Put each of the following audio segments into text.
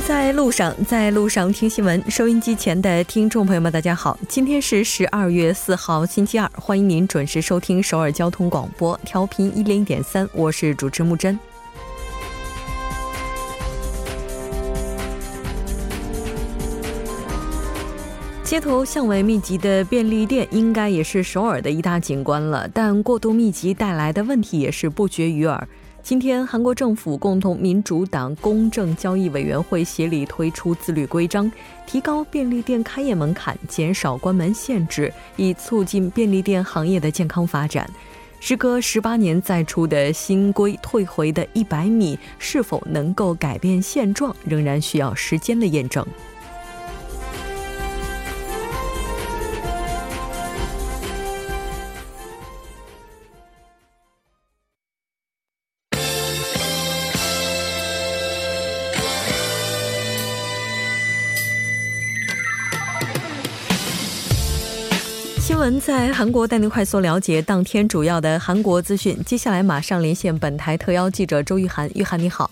在路上，在路上听新闻。收音机前的听众朋友们，大家好，今天是十二月四号，星期二，欢迎您准时收听首尔交通广播，调频一零点三，我是主持木真。街头巷尾密集的便利店，应该也是首尔的一大景观了。但过度密集带来的问题也是不绝于耳。今天，韩国政府共同民主党公正交易委员会协力推出自律规章，提高便利店开业门槛，减少关门限制，以促进便利店行业的健康发展。时隔十八年再出的新规退回的一百米，是否能够改变现状，仍然需要时间的验证。在韩国带您快速了解当天主要的韩国资讯。接下来马上连线本台特邀记者周玉涵，玉涵你好，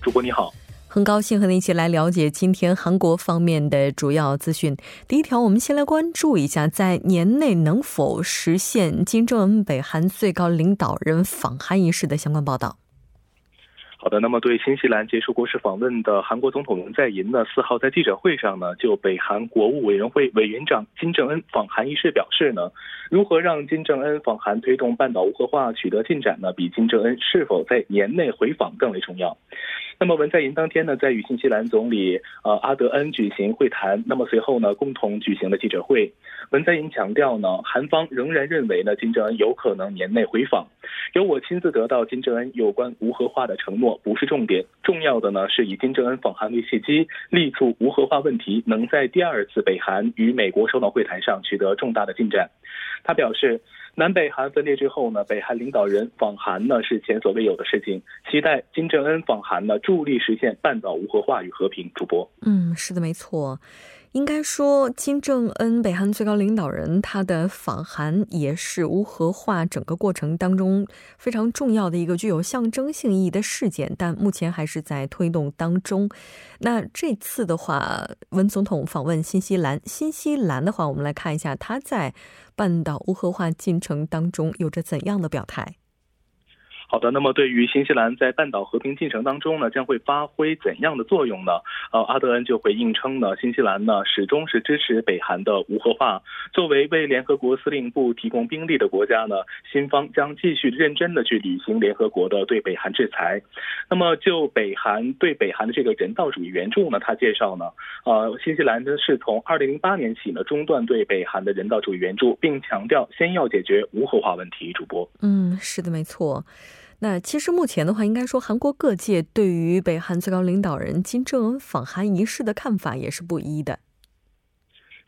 主播你好，很高兴和您一起来了解今天韩国方面的主要资讯。第一条，我们先来关注一下，在年内能否实现金正恩北韩最高领导人访韩仪式的相关报道。好的，那么对新西兰结束国事访问的韩国总统文在寅呢，四号在记者会上呢，就北韩国务委员会委员长金正恩访韩一事表示呢，如何让金正恩访韩推动半岛无核化取得进展呢，比金正恩是否在年内回访更为重要。那么文在寅当天呢，在与新西兰总理呃阿德恩举行会谈，那么随后呢，共同举行了记者会。文在寅强调呢，韩方仍然认为呢，金正恩有可能年内回访。由我亲自得到金正恩有关无核化的承诺不是重点，重要的呢是以金正恩访韩为契机，力促无核化问题能在第二次北韩与美国首脑会谈上取得重大的进展。他表示。南北韩分裂之后呢，北韩领导人访韩呢是前所未有的事情，期待金正恩访韩呢助力实现半岛无核化与和平。主播，嗯，是的，没错。应该说，金正恩北韩最高领导人他的访韩也是无核化整个过程当中非常重要的一个具有象征性意义的事件，但目前还是在推动当中。那这次的话，文总统访问新西兰，新西兰的话，我们来看一下他在半岛无核化进程当中有着怎样的表态。好的，那么对于新西兰在半岛和平进程当中呢，将会发挥怎样的作用呢？呃，阿德恩就回应称呢，新西兰呢始终是支持北韩的无核化。作为为联合国司令部提供兵力的国家呢，新方将继续认真的去履行联合国的对北韩制裁。那么就北韩对北韩的这个人道主义援助呢，他介绍呢，呃，新西兰呢是从二零零八年起呢中断对北韩的人道主义援助，并强调先要解决无核化问题。主播，嗯，是的，没错。那其实目前的话，应该说韩国各界对于北韩最高领导人金正恩访韩仪式的看法也是不一的。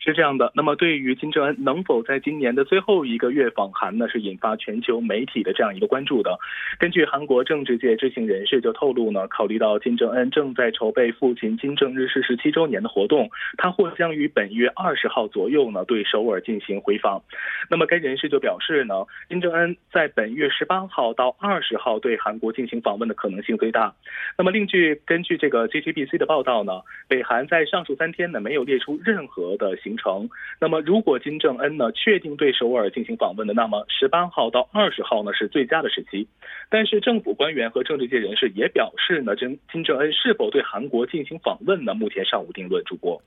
是这样的，那么对于金正恩能否在今年的最后一个月访韩呢，是引发全球媒体的这样一个关注的。根据韩国政治界知情人士就透露呢，考虑到金正恩正在筹备父亲金正日逝世七周年的活动，他或将于本月二十号左右呢对首尔进行回访。那么该人士就表示呢，金正恩在本月十八号到二十号对韩国进行访问的可能性最大。那么另据根据这个 GTBC 的报道呢，北韩在上述三天呢没有列出任何的行。行程。那么，如果金正恩呢确定对首尔进行访问的，那么十八号到二十号呢是最佳的时期。但是，政府官员和政治界人士也表示呢，金金正恩是否对韩国进行访问呢，目前尚无定论。主播。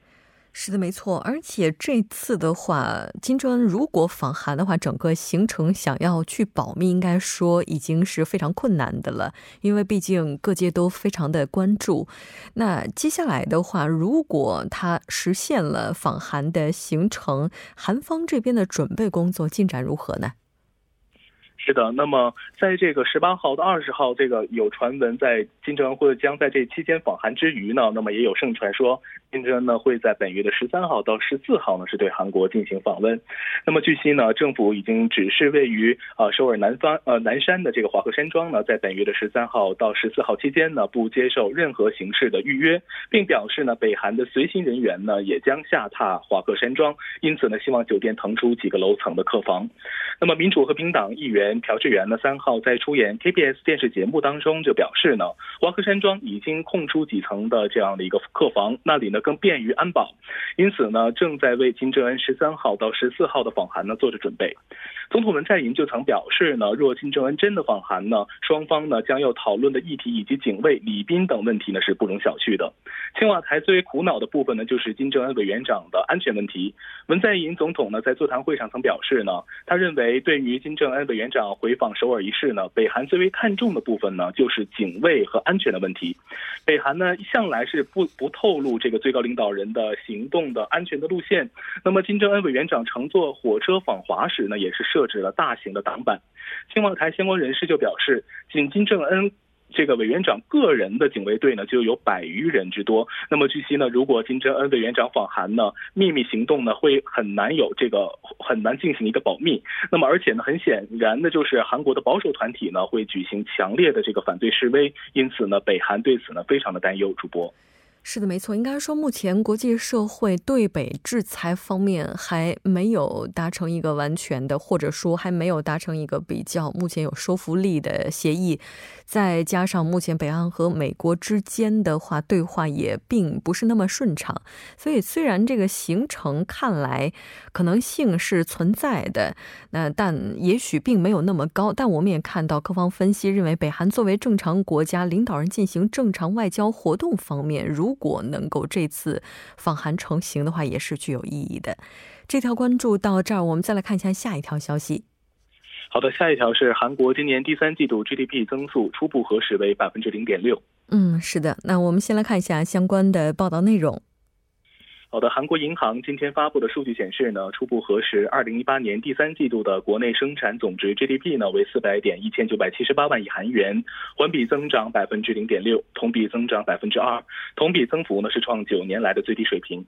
是的，没错。而且这次的话，金正恩如果访韩的话，整个行程想要去保密，应该说已经是非常困难的了。因为毕竟各界都非常的关注。那接下来的话，如果他实现了访韩的行程，韩方这边的准备工作进展如何呢？是的，那么在这个十八号到二十号，这个有传闻在金正恩会将在这期间访韩之余呢，那么也有盛传说金正恩呢会在本月的十三号到十四号呢是对韩国进行访问。那么据悉呢，政府已经指示位于啊首尔南方呃南山的这个华鹤山庄呢，在本月的十三号到十四号期间呢不接受任何形式的预约，并表示呢北韩的随行人员呢也将下榻华鹤山庄，因此呢希望酒店腾出几个楼层的客房。那么民主和平党议员。朴智元呢，三号在出演 KBS 电视节目当中就表示呢，华科山庄已经空出几层的这样的一个客房，那里呢更便于安保，因此呢，正在为金正恩十三号到十四号的访韩呢做着准备。总统文在寅就曾表示呢，若金正恩真的访韩呢，双方呢将要讨论的议题以及警卫、礼宾等问题呢是不容小觑的。青瓦台最为苦恼的部分呢，就是金正恩委员长的安全问题。文在寅总统呢在座谈会上曾表示呢，他认为对于金正恩委员长回访首尔一事呢，北韩最为看重的部分呢就是警卫和安全的问题。北韩呢向来是不不透露这个最高领导人的行动的安全的路线。那么金正恩委员长乘坐火车访华时呢，也是。设置了大型的挡板，青瓦台相关人士就表示，仅金正恩这个委员长个人的警卫队呢就有百余人之多。那么据悉呢，如果金正恩委员长访韩呢，秘密行动呢会很难有这个很难进行一个保密。那么而且呢，很显然的就是韩国的保守团体呢会举行强烈的这个反对示威，因此呢，北韩对此呢非常的担忧。主播。是的，没错。应该说，目前国际社会对北制裁方面还没有达成一个完全的，或者说还没有达成一个比较目前有说服力的协议。再加上目前北岸和美国之间的话对话也并不是那么顺畅，所以虽然这个行程看来可能性是存在的，那但也许并没有那么高。但我们也看到各方分析认为，北韩作为正常国家领导人进行正常外交活动方面，如果能够这次访韩成行的话，也是具有意义的。这条关注到这儿，我们再来看一下下一条消息。好的，下一条是韩国今年第三季度 GDP 增速初步核实为百分之零点六。嗯，是的，那我们先来看一下相关的报道内容。好的，韩国银行今天发布的数据显示呢，初步核实二零一八年第三季度的国内生产总值 GDP 呢为四百点一千九百七十八万亿韩元，环比增长百分之零点六，同比增长百分之二，同比增幅呢是创九年来的最低水平。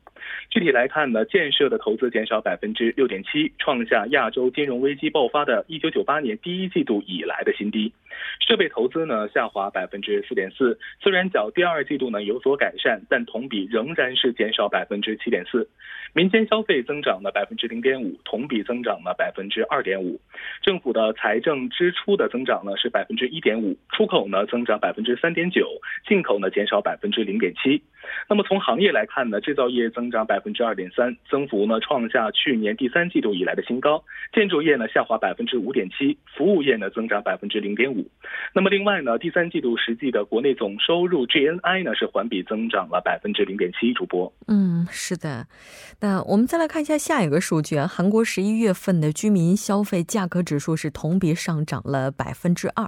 具体来看呢，建设的投资减少百分之六点七，创下亚洲金融危机爆发的一九九八年第一季度以来的新低。设备投资呢下滑百分之四点四，虽然较第二季度呢有所改善，但同比仍然是减少百分之七点四。民间消费增长了百分之零点五，同比增长了百分之二点五。政府的财政支出的增长呢是百分之一点五，出口呢增长百分之三点九，进口呢减少百分之零点七。那么从行业来看呢，制造业增长百分之二点三，增幅呢创下去年第三季度以来的新高。建筑业呢下滑百分之五点七，服务业呢增长百分之零点五。那么另外呢，第三季度实际的国内总收入 GNI 呢是环比增长了百分之零点七。主播，嗯，是的。那我们再来看一下下一个数据啊，韩国十一月份的居民消费价格指数是同比上涨了百分之二。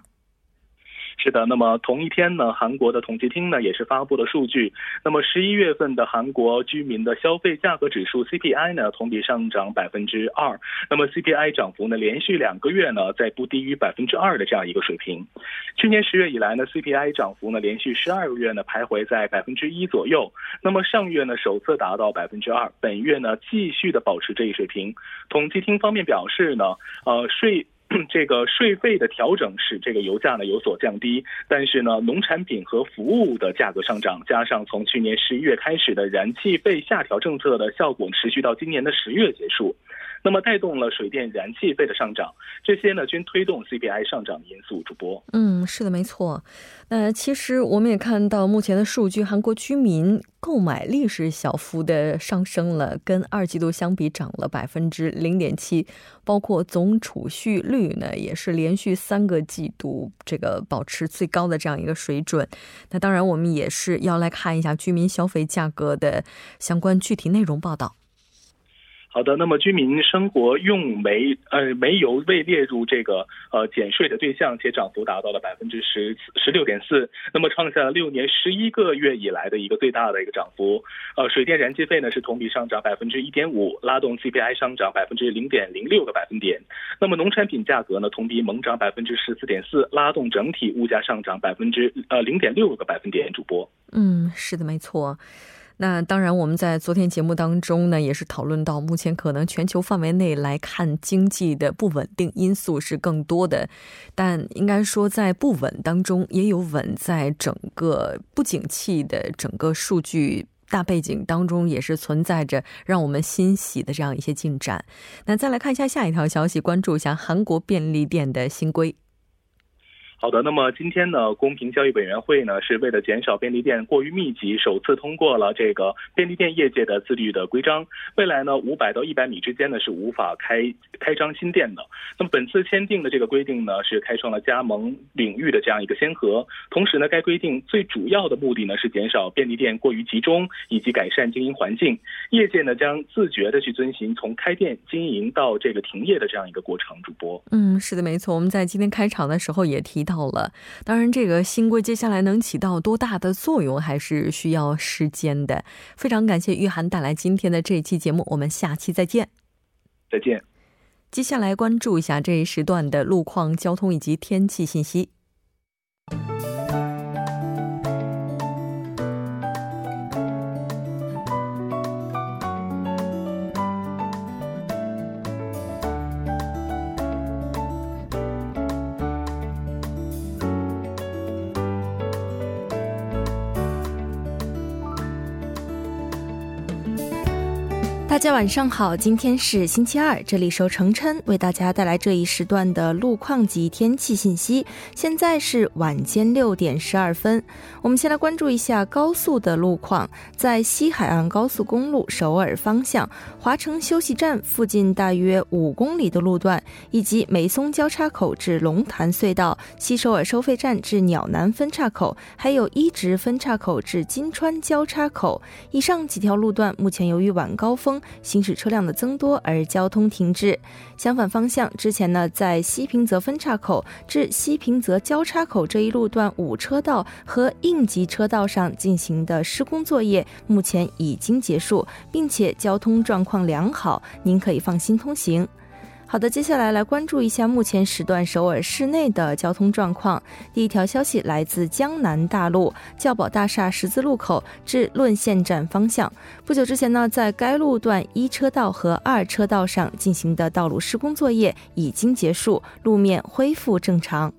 是的，那么同一天呢，韩国的统计厅呢也是发布了数据。那么十一月份的韩国居民的消费价格指数 CPI 呢，同比上涨百分之二。那么 CPI 涨幅呢，连续两个月呢，在不低于百分之二的这样一个水平。去年十月以来呢，CPI 涨幅呢，连续十二个月呢，徘徊在百分之一左右。那么上月呢，首次达到百分之二，本月呢，继续的保持这一水平。统计厅方面表示呢，呃，税。这个税费的调整使这个油价呢有所降低，但是呢，农产品和服务的价格上涨，加上从去年十一月开始的燃气费下调政策的效果持续到今年的十月结束。那么带动了水电燃气费的上涨，这些呢均推动 CPI 上涨因素。主播，嗯，是的，没错。那其实我们也看到目前的数据，韩国居民购买力是小幅的上升了，跟二季度相比涨了百分之零点七，包括总储蓄率呢也是连续三个季度这个保持最高的这样一个水准。那当然，我们也是要来看一下居民消费价格的相关具体内容报道。好的，那么居民生活用煤呃煤油未列入这个呃减税的对象，且涨幅达到了百分之十十六点四，那么创下了六年十一个月以来的一个最大的一个涨幅。呃，水电燃气费呢是同比上涨百分之一点五，拉动 CPI 上涨百分之零点零六个百分点。那么农产品价格呢同比猛涨百分之十四点四，拉动整体物价上涨百分之呃零点六个百分点。主播，嗯，是的，没错。那当然，我们在昨天节目当中呢，也是讨论到，目前可能全球范围内来看，经济的不稳定因素是更多的。但应该说，在不稳当中，也有稳在整个不景气的整个数据大背景当中也是存在着让我们欣喜的这样一些进展。那再来看一下下一条消息，关注一下韩国便利店的新规。好的，那么今天呢，公平交易委员会呢是为了减少便利店过于密集，首次通过了这个便利店业界的自律的规章。未来呢，五百到一百米之间呢是无法开开张新店的。那么本次签订的这个规定呢，是开创了加盟领域的这样一个先河。同时呢，该规定最主要的目的呢是减少便利店过于集中，以及改善经营环境。业界呢将自觉的去遵循从开店经营到这个停业的这样一个过程。主播，嗯，是的，没错。我们在今天开场的时候也提。到了，当然，这个新规接下来能起到多大的作用，还是需要时间的。非常感谢玉涵带来今天的这一期节目，我们下期再见。再见。接下来关注一下这一时段的路况、交通以及天气信息。大家晚上好，今天是星期二，这里是程琛为大家带来这一时段的路况及天气信息。现在是晚间六点十二分，我们先来关注一下高速的路况。在西海岸高速公路首尔方向华城休息站附近大约五公里的路段，以及梅松交叉口至龙潭隧道、西首尔收费站至鸟南分岔口，还有一直分岔口至金川交叉口，以上几条路段目前由于晚高峰。行驶车辆的增多而交通停滞。相反方向，之前呢，在西平泽分岔口至西平泽交叉口这一路段五车道和应急车道上进行的施工作业，目前已经结束，并且交通状况良好，您可以放心通行。好的，接下来来关注一下目前时段首尔市内的交通状况。第一条消息来自江南大路教保大厦十字路口至论线站方向。不久之前呢，在该路段一车道和二车道上进行的道路施工作业已经结束，路面恢复正常。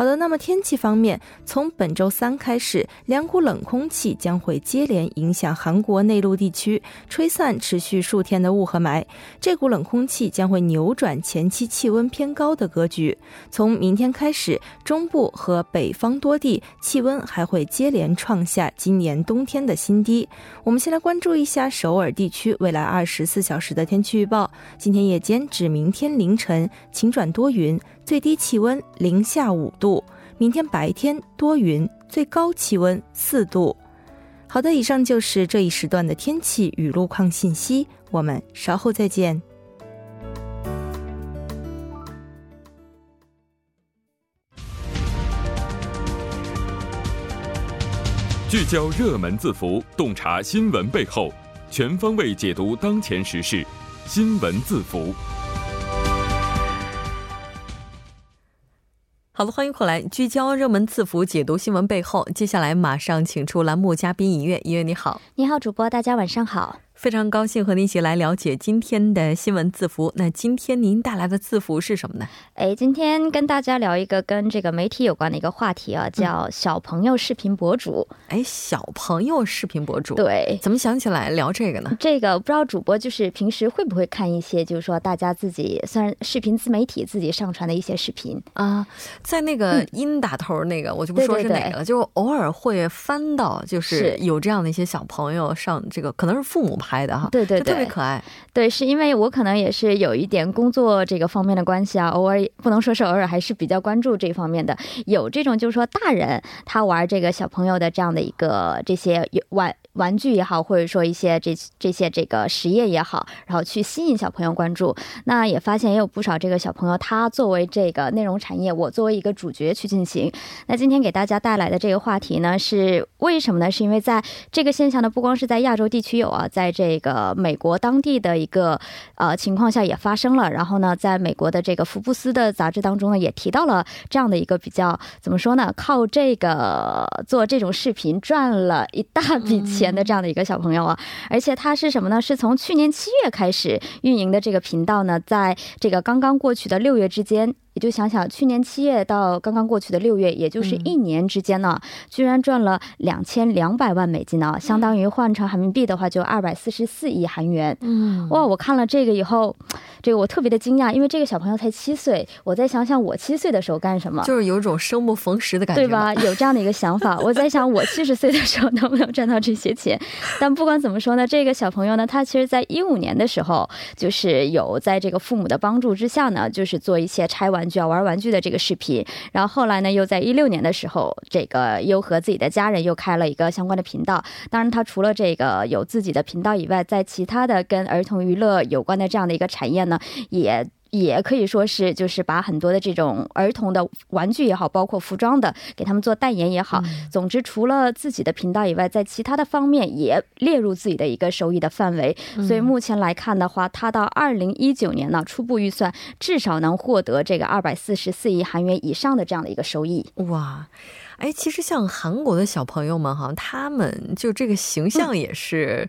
好的，那么天气方面，从本周三开始，两股冷空气将会接连影响韩国内陆地区，吹散持续数天的雾和霾。这股冷空气将会扭转前期气温偏高的格局。从明天开始，中部和北方多地气温还会接连创下今年冬天的新低。我们先来关注一下首尔地区未来二十四小时的天气预报。今天夜间至明天凌晨晴转多云。最低气温零下五度，明天白天多云，最高气温四度。好的，以上就是这一时段的天气与路况信息，我们稍后再见。聚焦热门字符，洞察新闻背后，全方位解读当前时事，新闻字符。好的，欢迎回来，聚焦热门字符，解读新闻背后。接下来马上请出栏目嘉宾音乐。音乐你好，你好，主播，大家晚上好。非常高兴和您一起来了解今天的新闻字符。那今天您带来的字符是什么呢？哎，今天跟大家聊一个跟这个媒体有关的一个话题啊，叫小朋友视频博主。哎，小朋友视频博主，对，怎么想起来聊这个呢？这个不知道主播就是平时会不会看一些，就是说大家自己算视频自媒体自己上传的一些视频啊，在那个音打头那个，我就不说是哪个了，就偶尔会翻到，就是有这样的一些小朋友上这个，可能是父母拍。拍的哈，对对对，特别可爱。对，是因为我可能也是有一点工作这个方面的关系啊，偶尔不能说是偶尔，还是比较关注这方面的。有这种就是说大人他玩这个小朋友的这样的一个这些玩。玩具也好，或者说一些这这些这个实验也好，然后去吸引小朋友关注。那也发现也有不少这个小朋友，他作为这个内容产业，我作为一个主角去进行。那今天给大家带来的这个话题呢，是为什么呢？是因为在这个现象呢，不光是在亚洲地区有啊，在这个美国当地的一个呃情况下也发生了。然后呢，在美国的这个福布斯的杂志当中呢，也提到了这样的一个比较怎么说呢？靠这个做这种视频赚了一大笔钱。钱的这样的一个小朋友啊，而且他是什么呢？是从去年七月开始运营的这个频道呢，在这个刚刚过去的六月之间。你就想想去年七月到刚刚过去的六月，也就是一年之间呢，居然赚了两千两百万美金呢，相当于换成人民币的话就二百四十四亿韩元。嗯，哇，我看了这个以后，这个我特别的惊讶，因为这个小朋友才七岁，我再想想我七岁的时候干什么，就是有一种生不逢时的感觉，对吧？有这样的一个想法，我在想我七十岁的时候能不能赚到这些钱。但不管怎么说呢，这个小朋友呢，他其实在一五年的时候，就是有在这个父母的帮助之下呢，就是做一些拆玩就要、玩玩具的这个视频。然后后来呢，又在一六年的时候，这个又和自己的家人又开了一个相关的频道。当然，他除了这个有自己的频道以外，在其他的跟儿童娱乐有关的这样的一个产业呢，也。也可以说是，就是把很多的这种儿童的玩具也好，包括服装的，给他们做代言也好。总之，除了自己的频道以外，在其他的方面也列入自己的一个收益的范围。所以目前来看的话，他到二零一九年呢，初步预算至少能获得这个二百四十四亿韩元以上的这样的一个收益。哇！哎，其实像韩国的小朋友们哈，他们就这个形象也是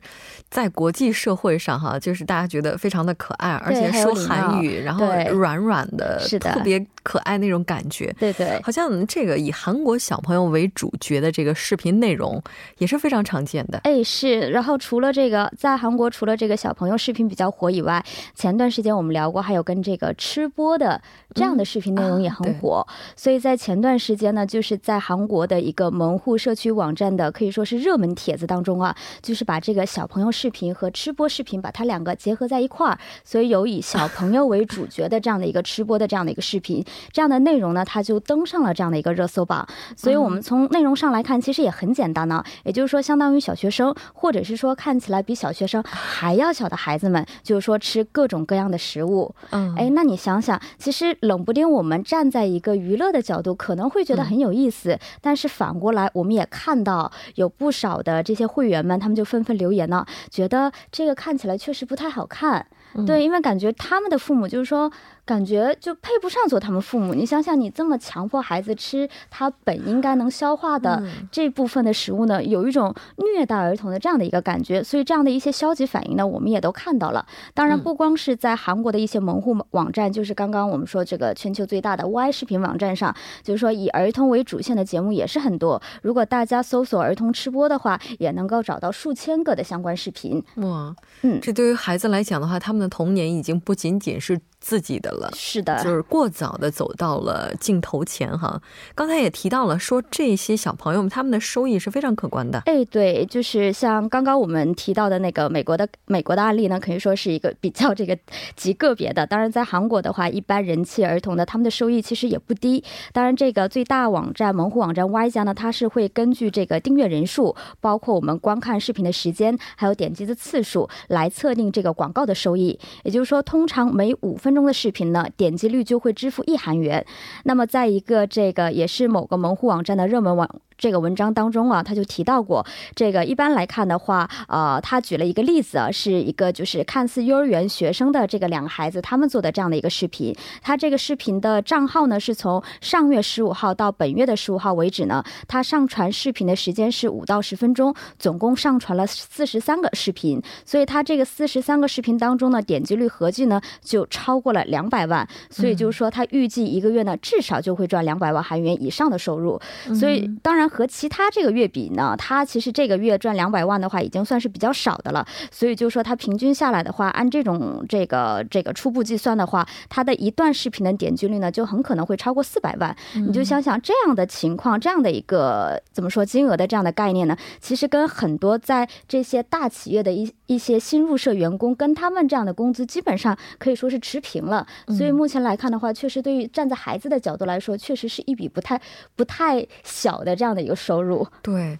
在国际社会上哈，就是大家觉得非常的可爱，而且说韩语，然后软软的，是的，特别可爱那种感觉。对对，好像这个以韩国小朋友为主角的这个视频内容也是非常常见的。哎，是。然后除了这个，在韩国除了这个小朋友视频比较火以外，前段时间我们聊过，还有跟这个吃播的这样的视频内容也很火。所以在前段时间呢，就是在韩。国的一个门户社区网站的可以说是热门帖子当中啊，就是把这个小朋友视频和吃播视频把它两个结合在一块儿，所以有以小朋友为主角的这样的一个吃播的这样的一个视频，这样的内容呢，它就登上了这样的一个热搜榜。所以我们从内容上来看，其实也很简单呢，也就是说，相当于小学生，或者是说看起来比小学生还要小的孩子们，就是说吃各种各样的食物。嗯，哎，那你想想，其实冷不丁我们站在一个娱乐的角度，可能会觉得很有意思。但是反过来，我们也看到有不少的这些会员们，他们就纷纷留言呢，觉得这个看起来确实不太好看。对，因为感觉他们的父母就是说。感觉就配不上做他们父母。你想想，你这么强迫孩子吃他本应该能消化的这部分的食物呢，有一种虐待儿童的这样的一个感觉。所以这样的一些消极反应呢，我们也都看到了。当然，不光是在韩国的一些门户网站，就是刚刚我们说这个全球最大的 Y 视频网站上，就是说以儿童为主线的节目也是很多。如果大家搜索儿童吃播的话，也能够找到数千个的相关视频。哇，嗯，这对于孩子来讲的话，他们的童年已经不仅仅是。自己的了，是的，就是过早的走到了镜头前哈。刚才也提到了，说这些小朋友们他们的收益是非常可观的。哎，对，就是像刚刚我们提到的那个美国的美国的案例呢，可以说是一个比较这个极个别的。当然，在韩国的话，一般人气儿童的他们的收益其实也不低。当然，这个最大网站门户网站 Y 家呢，它是会根据这个订阅人数，包括我们观看视频的时间，还有点击的次数来测定这个广告的收益。也就是说，通常每五分中的视频呢，点击率就会支付一韩元。那么，在一个这个也是某个门户网站的热门网。这个文章当中啊，他就提到过，这个一般来看的话，呃，他举了一个例子啊，是一个就是看似幼儿园学生的这个两个孩子他们做的这样的一个视频。他这个视频的账号呢，是从上月十五号到本月的十五号为止呢，他上传视频的时间是五到十分钟，总共上传了四十三个视频。所以他这个四十三个视频当中呢，点击率合计呢就超过了两百万。所以就是说，他预计一个月呢至少就会赚两百万韩元以上的收入。所以当然。和其他这个月比呢，他其实这个月赚两百万的话，已经算是比较少的了。所以就说他平均下来的话，按这种这个这个初步计算的话，他的一段视频的点击率呢，就很可能会超过四百万。你就想想这样的情况，这样的一个怎么说金额的这样的概念呢？其实跟很多在这些大企业的一一些新入社员工，跟他们这样的工资基本上可以说是持平了。所以目前来看的话，确实对于站在孩子的角度来说，确实是一笔不太不太小的这样的。一个收入，对，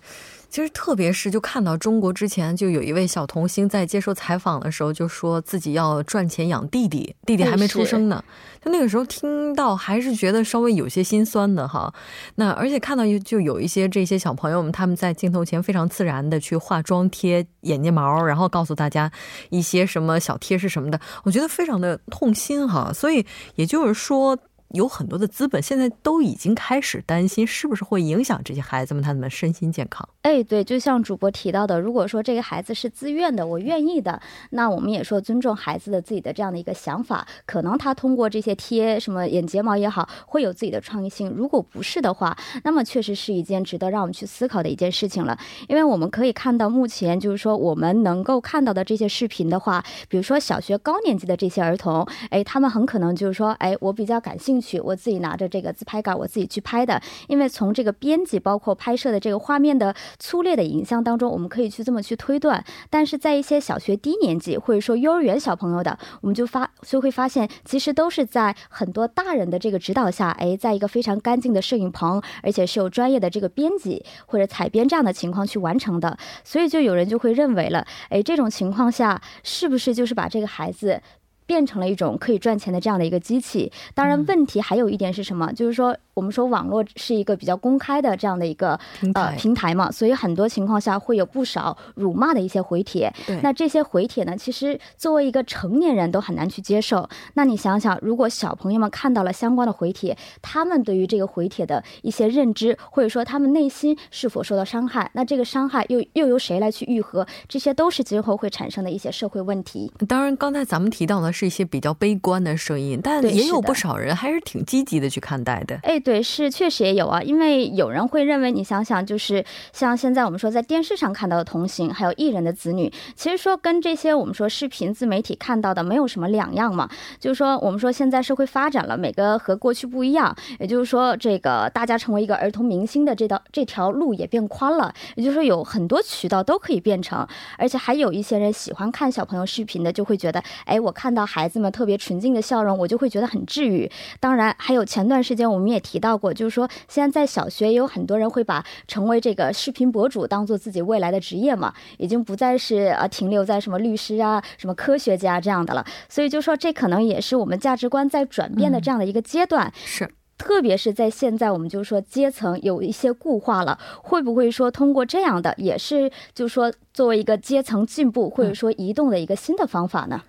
其实特别是就看到中国之前就有一位小童星在接受采访的时候，就说自己要赚钱养弟弟，弟弟还没出生呢。就那个时候听到，还是觉得稍微有些心酸的哈。那而且看到就有一些这些小朋友们，他们在镜头前非常自然的去化妆、贴眼睫毛，然后告诉大家一些什么小贴士什么的，我觉得非常的痛心哈。所以也就是说。有很多的资本，现在都已经开始担心，是不是会影响这些孩子们他们的身心健康？哎，对，就像主播提到的，如果说这个孩子是自愿的，我愿意的，那我们也说尊重孩子的自己的这样的一个想法。可能他通过这些贴什么眼睫毛也好，会有自己的创意性。如果不是的话，那么确实是一件值得让我们去思考的一件事情了。因为我们可以看到，目前就是说我们能够看到的这些视频的话，比如说小学高年级的这些儿童，哎，他们很可能就是说，哎，我比较感兴趣，去我自己拿着这个自拍杆，我自己去拍的。因为从这个编辑包括拍摄的这个画面的粗略的影像当中，我们可以去这么去推断。但是在一些小学低年级或者说幼儿园小朋友的，我们就发就会发现，其实都是在很多大人的这个指导下，哎，在一个非常干净的摄影棚，而且是有专业的这个编辑或者采编这样的情况去完成的。所以就有人就会认为了，哎，这种情况下是不是就是把这个孩子？变成了一种可以赚钱的这样的一个机器。当然，问题还有一点是什么？就是说，我们说网络是一个比较公开的这样的一个呃平台嘛，所以很多情况下会有不少辱骂的一些回帖。那这些回帖呢，其实作为一个成年人都很难去接受。那你想想，如果小朋友们看到了相关的回帖，他们对于这个回帖的一些认知，或者说他们内心是否受到伤害，那这个伤害又又由谁来去愈合？这些都是今后会产生的一些社会问题。当然，刚才咱们提到的是。是一些比较悲观的声音，但也有不少人还是挺积极的去看待的。哎，对，对是确实也有啊，因为有人会认为，你想想，就是像现在我们说在电视上看到的同行，还有艺人的子女，其实说跟这些我们说视频自媒体看到的没有什么两样嘛。就是说，我们说现在社会发展了，每个和过去不一样，也就是说，这个大家成为一个儿童明星的这道这条路也变宽了，也就是说有很多渠道都可以变成，而且还有一些人喜欢看小朋友视频的，就会觉得，哎，我看到。孩子们特别纯净的笑容，我就会觉得很治愈。当然，还有前段时间我们也到过，就是说现在在小学也有很多人会把成为这个视频博主当做自己未来的职业嘛，已经不再是呃停留在什么律师啊、什么科学家这样的了。所以就说这可能也是我们价值观在转变的这样的一个阶段。是，特别是在现在，我们就说阶层有一些固化了，会不会说通过这样的，也是就说作为一个阶层进步或者说移动的一个新的方法呢？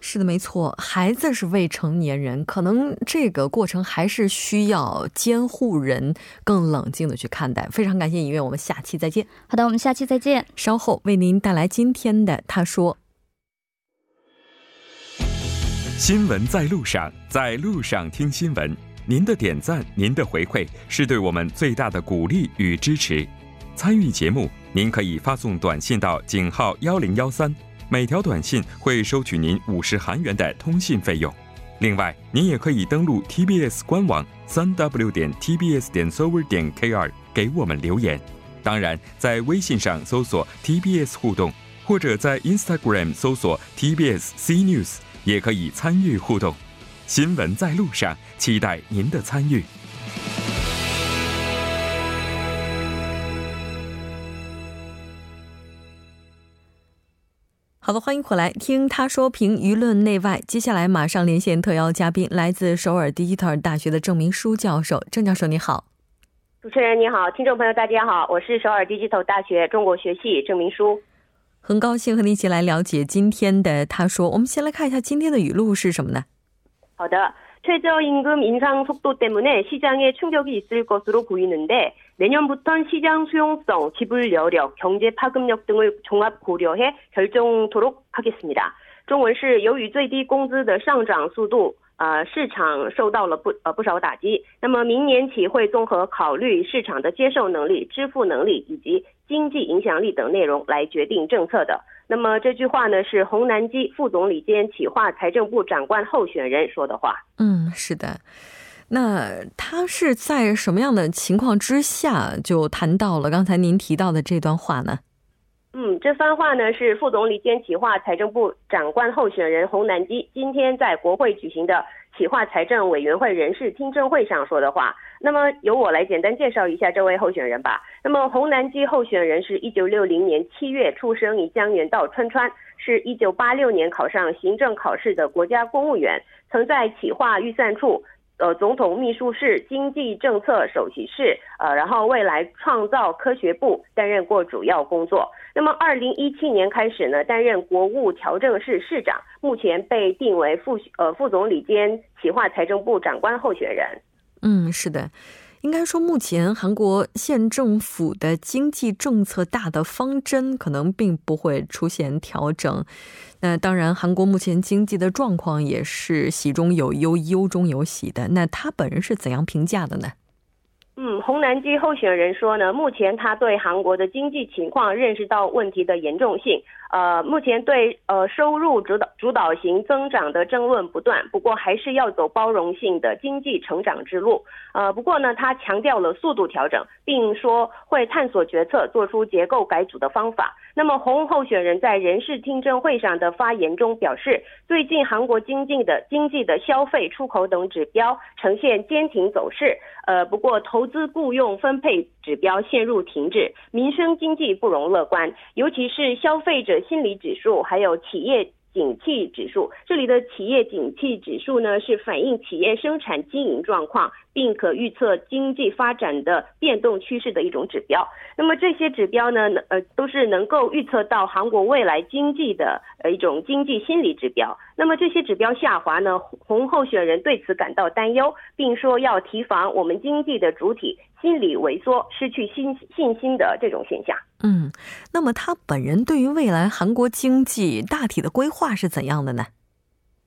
是的，没错，孩子是未成年人，可能这个过程还是需要监护人更冷静的去看待。非常感谢尹月，我们下期再见。好的，我们下期再见。稍后为您带来今天的他说：新闻在路上，在路上听新闻。您的点赞，您的回馈，是对我们最大的鼓励与支持。参与节目，您可以发送短信到井号幺零幺三。每条短信会收取您五十韩元的通信费用。另外，您也可以登录 TBS 官网三 w 点 tbs 点 s o v e r 点 kr 给我们留言。当然，在微信上搜索 TBS 互动，或者在 Instagram 搜索 TBS C News 也可以参与互动。新闻在路上，期待您的参与。好的，欢迎回来听他说评舆论内外。接下来马上连线特邀嘉宾，来自首尔 Digital 大学的郑明书教授。郑教授你好，主持人你好，听众朋友大家好，我是首尔 Digital 大学中国学系郑明书，很高兴和你一起来了解今天的他说。我们先来看一下今天的语录是什么呢？好的。 최저임금 인상 속도 때문에 시장에 충격이 있을 것으로 보이는데 내년부턴 시장 수용성, 지불 여력, 경제 파급력 등을 종합 고려해 결정토록 하겠습니다. 中文是由于最低工资的上涨速度呃，市场受到了不呃不少打击。那么明年起会综合考虑市场的接受能力、支付能力以及经济影响力等内容来决定政策的。那么这句话呢，是洪南基副总理兼企划财政部长官候选人说的话。嗯，是的。 那他是在什么样的情况之下就谈到了刚才您提到的这段话呢？嗯，这番话呢是副总理兼企划财政部长官候选人洪南基今天在国会举行的企划财政委员会人事听证会上说的话。那么由我来简单介绍一下这位候选人吧。那么洪南基候选人是一九六零年七月出生于江原道川川，是一九八六年考上行政考试的国家公务员，曾在企划预算处。呃总统秘书室经济政策首席室，呃，然后未来创造科学部担任过主要工作。那么，二零一七年开始呢，担任国务调整室室长，目前被定为副呃副总理兼企划财政部长官候选人。嗯，是的。应该说，目前韩国县政府的经济政策大的方针可能并不会出现调整。那当然，韩国目前经济的状况也是喜中有忧，忧中有喜的。那他本人是怎样评价的呢？嗯，洪南基候选人说呢，目前他对韩国的经济情况认识到问题的严重性。呃，目前对呃收入主导主导型增长的争论不断，不过还是要走包容性的经济成长之路。呃，不过呢，他强调了速度调整，并说会探索决策，做出结构改组的方法。那么，洪候选人在人事听证会上的发言中表示，最近韩国经济的经济的消费、出口等指标呈现坚挺走势。呃，不过投资、雇佣、分配指标陷入停滞，民生经济不容乐观，尤其是消费者。心理指数还有企业景气指数，这里的企业景气指数呢，是反映企业生产经营状况。并可预测经济发展的变动趋势的一种指标。那么这些指标呢，呃，都是能够预测到韩国未来经济的呃一种经济心理指标。那么这些指标下滑呢，红候选人对此感到担忧，并说要提防我们经济的主体心理萎缩、失去信信心的这种现象。嗯，那么他本人对于未来韩国经济大体的规划是怎样的呢？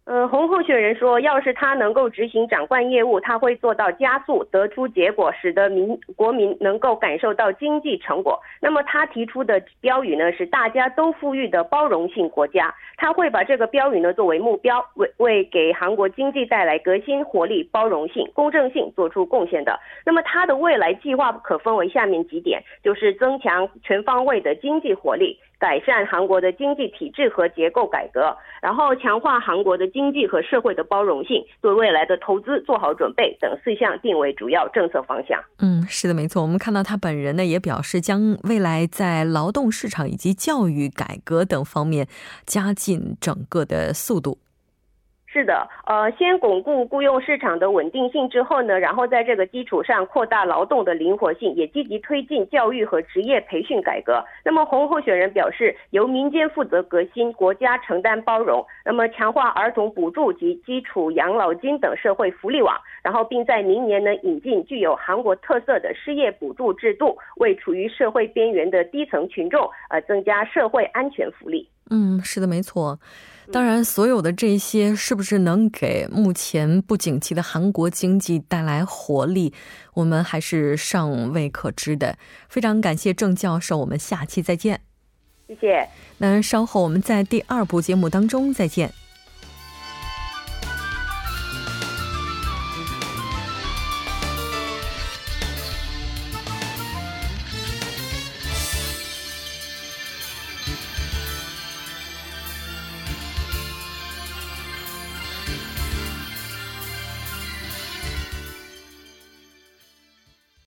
呃，洪候选人说，要是他能够执行长官业务，他会做到加速得出结果，使得民国民能够感受到经济成果。那么他提出的标语呢，是大家都富裕的包容性国家。他会把这个标语呢作为目标，为为给韩国经济带来革新活力、包容性、公正性做出贡献的。那么他的未来计划可分为下面几点，就是增强全方位的经济活力。改善韩国的经济体制和结构改革，然后强化韩国的经济和社会的包容性，对未来的投资做好准备等四项定为主要政策方向。嗯，是的，没错。我们看到他本人呢也表示，将未来在劳动市场以及教育改革等方面加进整个的速度。是的，呃，先巩固雇佣市场的稳定性之后呢，然后在这个基础上扩大劳动的灵活性，也积极推进教育和职业培训改革。那么洪候选人表示，由民间负责革新，国家承担包容。那么强化儿童补助及基础养老金等社会福利网，然后并在明年呢引进具有韩国特色的失业补助制度，为处于社会边缘的低层群众呃增加社会安全福利。嗯，是的，没错。当然，所有的这些是不是能给目前不景气的韩国经济带来活力，我们还是尚未可知的。非常感谢郑教授，我们下期再见。谢谢。那稍后我们在第二部节目当中再见。